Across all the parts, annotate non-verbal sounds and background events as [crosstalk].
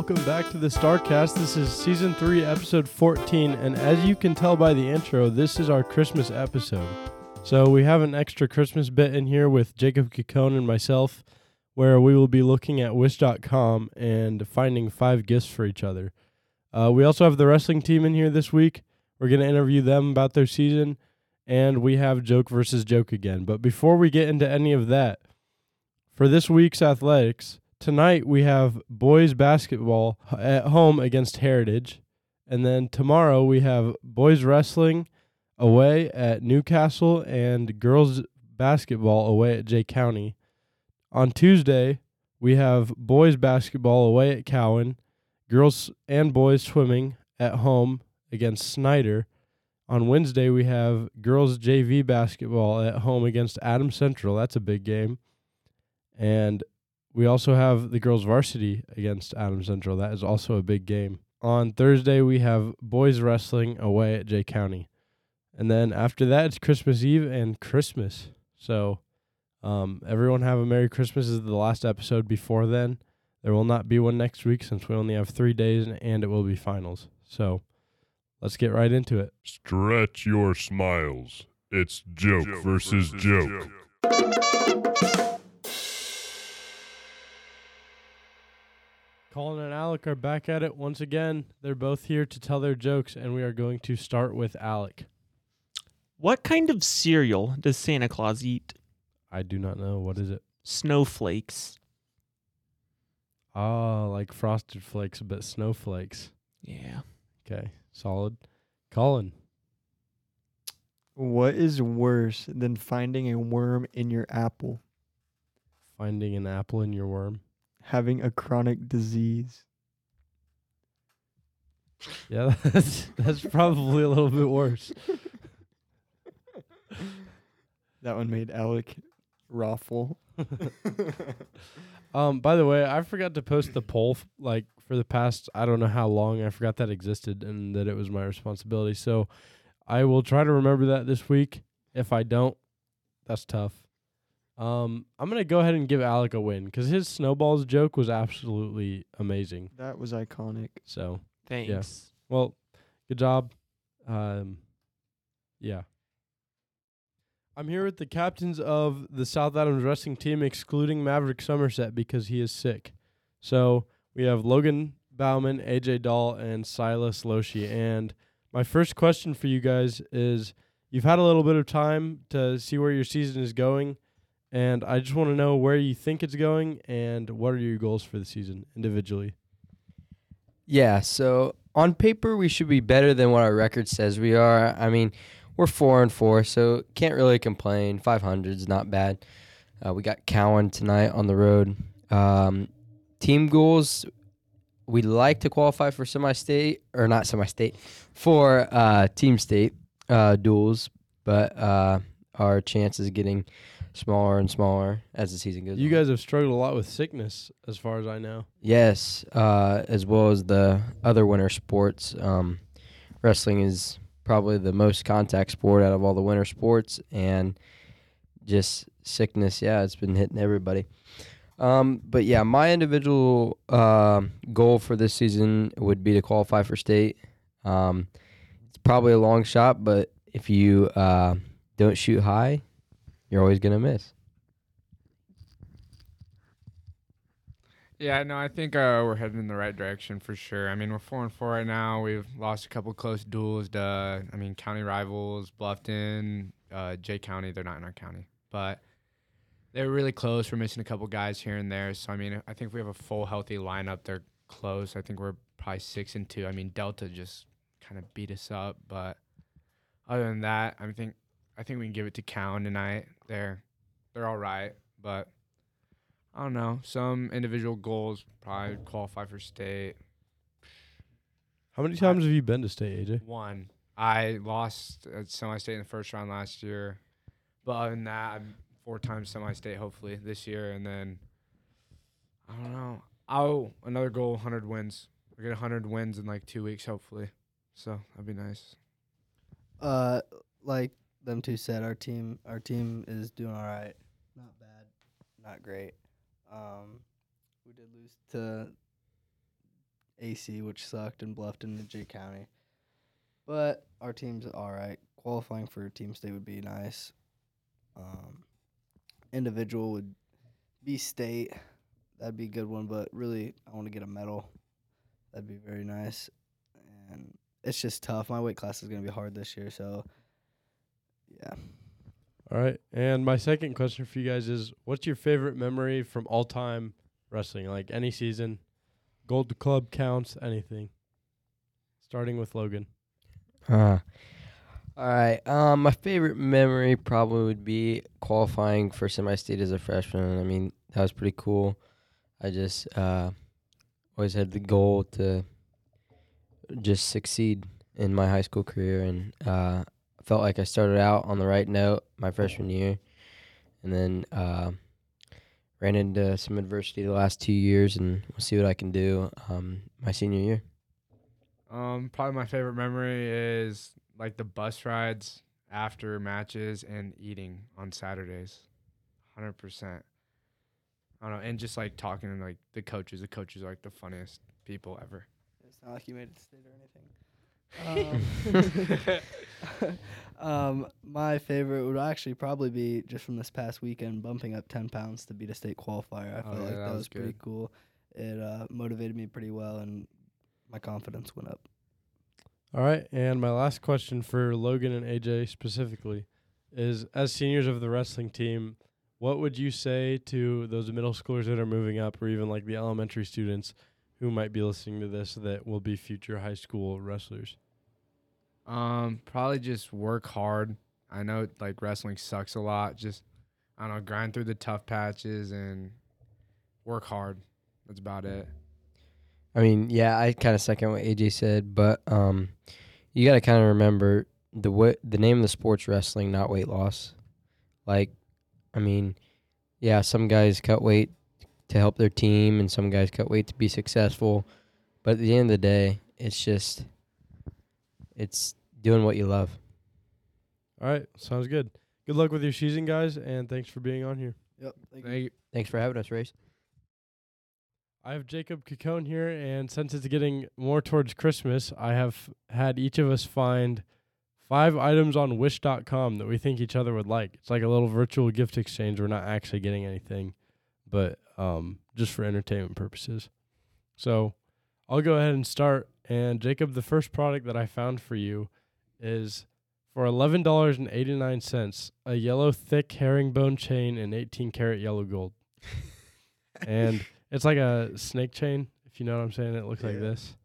welcome back to the Starcast. This is season 3, episode 14, and as you can tell by the intro, this is our Christmas episode. So we have an extra Christmas bit in here with Jacob Kikone and myself, where we will be looking at Wish.com and finding five gifts for each other. Uh, we also have the wrestling team in here this week. We're going to interview them about their season, and we have joke versus joke again. But before we get into any of that, for this week's athletics, tonight we have boys basketball at home against Heritage. And then tomorrow we have boys wrestling away at Newcastle and girls basketball away at Jay County. On Tuesday, we have boys basketball away at Cowan, girls and boys swimming at home against Snider. On Wednesday, we have girls JV basketball at home against Adams Central. That's a big game. And we also have the girls varsity against Adams Central. That is also a big game. On Thursday, we have boys wrestling away at Jay County. And then after that, it's Christmas Eve and Christmas. So um, everyone have a Merry Christmas. This is the last episode before then. There will not be one next week since we only have three days and it will be finals. So let's get right into it. Stretch your smiles. It's joke, versus, joke. Colin and Alec are back at it once again. They're both here to tell their jokes, and we are going to start with Alec. What kind of cereal does Santa Claus eat? I do not know. What is it? Snowflakes. Ah, like frosted flakes, but snowflakes. Yeah. Okay, solid. Colin. What is worse than finding a worm in your apple? Finding an apple in your worm. Having a chronic disease. Yeah, [laughs] that's that's probably a little bit worse. [laughs] That one made Alec raffle. [laughs] Um, by the way, I forgot to post the poll f- like for the past I don't know how long. I forgot that existed and that it was my responsibility. So I will try to remember that this week. If I don't, that's tough. Um, I'm gonna go ahead and give Alec a win because his snowballs joke was absolutely amazing. That was iconic. So Thanks. well, good job. Um, yeah. I'm here with the captains of the South Adams wrestling team, excluding Maverick Somerset because he is sick. So we have Logan Bauman, AJ Dahl, and Silas Loshi. And my first question for you guys is you've had a little bit of time to see where your season is going. And I just want to know where you think it's going and what are your goals for the season individually. Yeah, so on paper we should be better than what our record says we are. I mean, we're four and four, so can't really complain. Five hundred is not bad. Uh, we got Cowan tonight on the road. Um, team goals, we'd like to qualify for semi-state or not semi-state for uh, team state uh, duels, but uh, our chances of getting smaller and smaller as the season goes. You on. guys have struggled a lot with sickness, as far as I know. Yes, uh, as well as the other winter sports. Um, wrestling is probably the most contact sport out of all the winter sports, and just sickness. Yeah, it's been hitting everybody. Um, but yeah, my individual uh, goal for this season would be to qualify for state. Um, it's probably a long shot, but if you uh, don't shoot high, you're always gonna miss. Yeah, no, I think uh, we're heading in the right direction for sure. I mean, we're four and four right now. We've lost a couple close duels to, I mean, county rivals, Bluffton, uh, Jay County. They're not in our county, but they were really close. We're missing a couple guys here and there. So I mean, I think if we have a full healthy lineup, they're close. I think we're probably six and two. I mean, Delta just kind of beat us up, but other than that, I think I think we can give it to Cowan tonight. They're they're all right, but I don't know. Some individual goals probably qualify for state. How many times have you been to state, AJ? One, I lost at semi-state in the first round last year, but other than that, I'm four times semi-state hopefully this year, and then I don't know. Oh, another goal, 100 wins. We get 100 wins in like two weeks hopefully, so that'd be nice. Uh, like them two said, our team our team is doing all right. Not bad, not great. Um, we did lose to AC, which sucked, and Bluffton and Jay County. But our team's all right. Qualifying for team state would be nice. Um, individual would be state. That'd be a good one. But really, I want to get a medal. That'd be very nice. And it's just tough. My weight class is gonna be hard this year, so yeah. All right. And my second question for you guys is what's your favorite memory from all time wrestling? Like any season? Gold Club counts, anything. Starting with Logan. Uh, all right. Um, my favorite memory probably would be qualifying for semi-state as a freshman. I mean, that was pretty cool. I just uh, always had the goal to just succeed in my high school career, and uh, I felt like I started out on the right note my freshman year, and then uh, ran into some adversity the last two years, and we'll see what I can do um, my senior year. Um, probably my favorite memory is like the bus rides after matches and eating on Saturdays. Hundred percent. I don't know, and just like talking to like the coaches. The coaches are like the funniest people ever. It's not like you made it state or anything. Um, [laughs] um, my favorite would actually probably be just from this past weekend, bumping up ten pounds to beat a state qualifier. I Oh, felt yeah, like that that, was was pretty cool. It uh, motivated me pretty well, and my confidence went up. All right. And my last question for Logan and AJ specifically is as seniors of the wrestling team, what would you say to those middle schoolers that are moving up or even like the elementary students who might be listening to this that will be future high school wrestlers? Um, probably just work hard. I know like wrestling sucks a lot. Just I don't know, grind through the tough patches and work hard. That's about it. I mean, yeah, I kind of second what AJ said, but um, you got to kind of remember the what the name of the sport's wrestling, not weight loss. Like, I mean, yeah, some guys cut weight to help their team, and some guys cut weight to be successful. But at the end of the day, it's just it's doing what you love. All right. Sounds good. Good luck with your season, guys, and thanks for being on here. Yep. Thank you. Thank you. Thanks for having us, Race. I have Jacob Cacone here, and since it's getting more towards Christmas, I have had each of us find five items on Wish.com that we think each other would like. It's like a little virtual gift exchange. We're not actually getting anything, but um, just for entertainment purposes. So I'll go ahead and start. And Jacob, the first product that I found for you is for eleven dollars and eighty nine cents, a yellow thick herringbone chain in eighteen karat yellow gold. [laughs] and it's like a snake chain, if you know what I'm saying. It looks like this.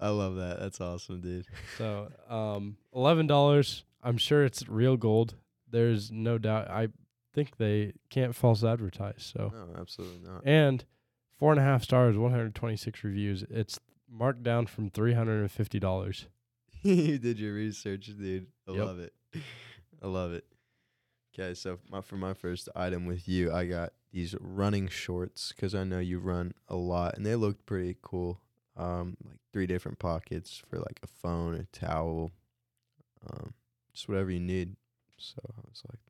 I love that. That's awesome, dude. So, um, eleven dollars. I'm sure it's real gold. There's no doubt. I think they can't false advertise. So, No, absolutely not. and four and a half stars, 126 reviews. It's marked down from three hundred and fifty dollars. you [laughs] [laughs] did your research, dude. I Yep. love it. I love it. Okay, so my, for my first item with you, I got these running shorts because I know you run a lot, and they looked pretty cool. Um, like three different pockets for like a phone, a towel, um, just whatever you need. So I was like, that,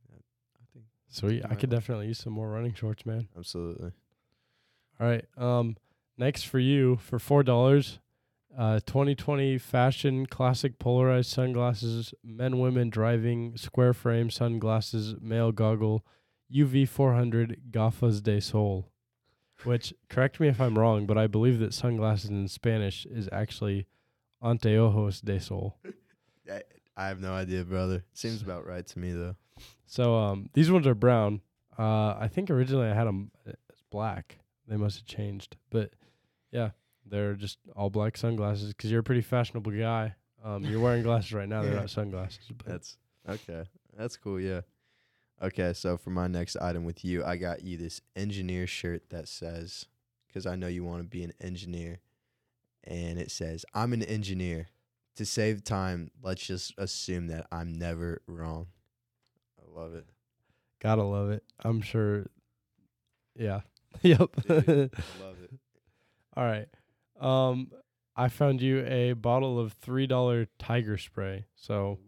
I think Sweet. I could definitely use some more running shorts, man. absolutely. All right. Um, next for you for four dollars, uh, 2020 fashion classic polarized sunglasses, men women driving square frame sunglasses, male goggle, UV 400 gafas de sol. Which correct me if I'm wrong, but I believe that sunglasses in Spanish is actually anteojos de sol. [laughs] I, I have no idea, brother. Seems about right to me though. So um, these ones are brown. Uh, I think originally I had them as black. They must have changed, but yeah, they're just all black sunglasses because you're a pretty fashionable guy. Um, you're wearing glasses right now. They're not sunglasses. But That's okay. That's cool. Yeah. Okay. So for my next item with you, I got you this engineer shirt that says, because I know you want to be an engineer, and it says, "I'm an engineer." To save time, let's just assume that I'm never wrong. I love it. gotta love it. I'm sure. Yeah. [laughs] yep. Dude, love it. [laughs] all right. Um, I found you a bottle of three dollar Tiger spray. So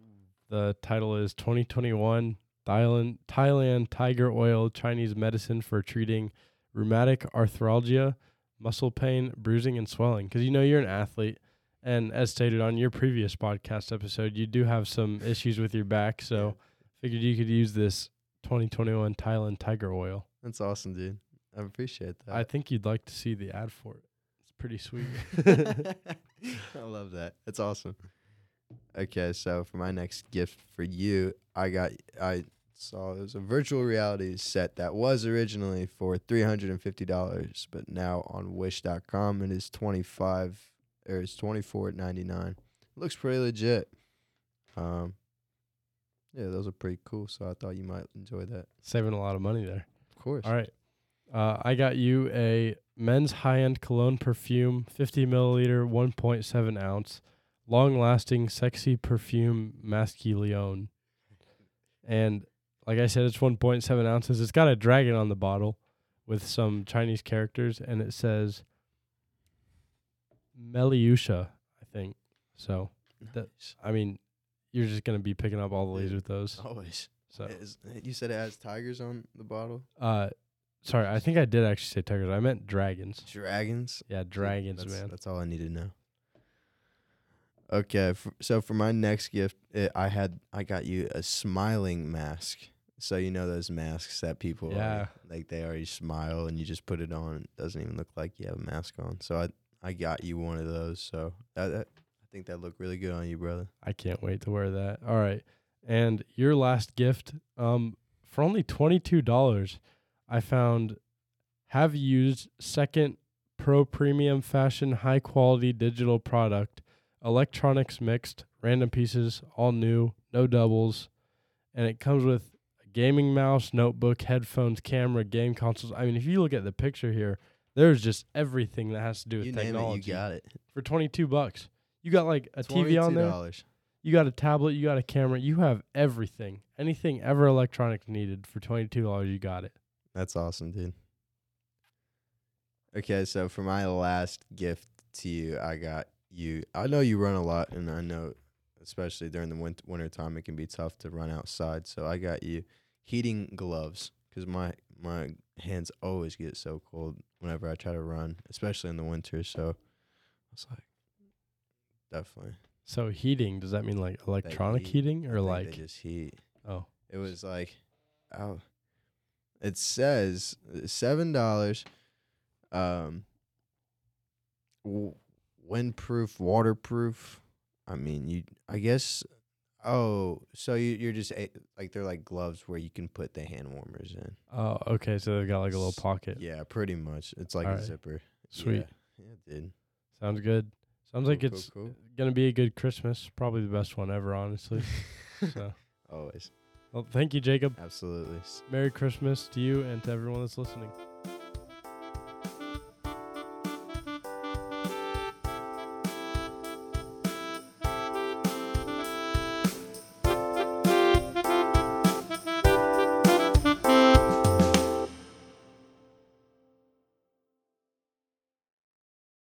the title is 2021 Thailand Thailand Tiger Oil Chinese Medicine for treating rheumatic arthralgia, muscle pain, bruising, and swelling. Because you know you're an athlete, and as stated on your previous podcast episode, you do have some issues with your back. So figured you could use this 2021 Thailand Tiger Oil. That's awesome, dude. I appreciate that. I think you'd like to see the ad for it. It's pretty sweet. [laughs] I love that. That's awesome. Okay, so for my next gift for you, I got I saw it was a virtual reality set that was originally for three hundred and fifty dollars, but now on Wish.com it is twenty five or it's twenty four ninety nine. Looks pretty legit. Um, yeah, those are pretty cool. So I thought you might enjoy that. Saving a lot of money there. Of course. All right. Uh, I got you a men's high end cologne perfume, 50 milliliter, 1.7 ounce, long lasting, sexy perfume masculine. And like I said, it's 1.7 ounces. It's got a dragon on the bottle with some Chinese characters, and it says Meliusha, I think. So, That- I mean, you're just going to be picking up all the Yeah. with those. Always. So, Is- you said it has tigers on the bottle. uh, sorry, I think I did actually say tigers. I meant dragons. Dragons. Yeah, dragons, that's, man. That's all I need to know. Okay, f so for my next gift, it, I had I got you a smiling mask. So you know those masks that people already- Yeah. like they already smile and you just put it on. It doesn't even look like you have a mask on. So I I got you one of those. So that, that I think that looked really good on you, brother. I can't wait to wear that. All right. And your last gift, um, for only twenty two dollars, I found have used second pro premium fashion high quality digital product, electronics mixed, random pieces, all new, no doubles, and it comes with a gaming mouse, notebook, headphones, camera, game consoles. I mean, if you look at the picture here, there's just everything that has to do with You name technology. it, you got it. for twenty two bucks. You got like a TV on there. $22. You got a tablet, you got a camera, you have everything. Anything ever electronic needed for twenty two dollars, you got it. That's awesome, dude. Okay, so for my last gift to you, I got you. I know you run a lot, and I know, especially during the winter winter time, it can be tough to run outside. So I got you heating gloves because my my hands always get so cold whenever I try to run, especially in the winter. So I was like, definitely. So heating, does that mean like electronic heat. heating or like just heat. oh It was like, oh, it says seven dollars, um, w- windproof, waterproof. I mean, you. I guess. Oh, so you you're just a, like they're like gloves where you can put the hand warmers in. oh okay, so they've got like a little pocket. Yeah, pretty much. It's like Alright. a zipper. Sweet. Yeah, yeah dude. Sounds good. Sounds like Cool, cool, it's cool. gonna be a good Christmas. Probably the best one ever, honestly. [laughs] so Always, well thank you, Jacob. absolutely. Merry Christmas to you and to everyone that's listening.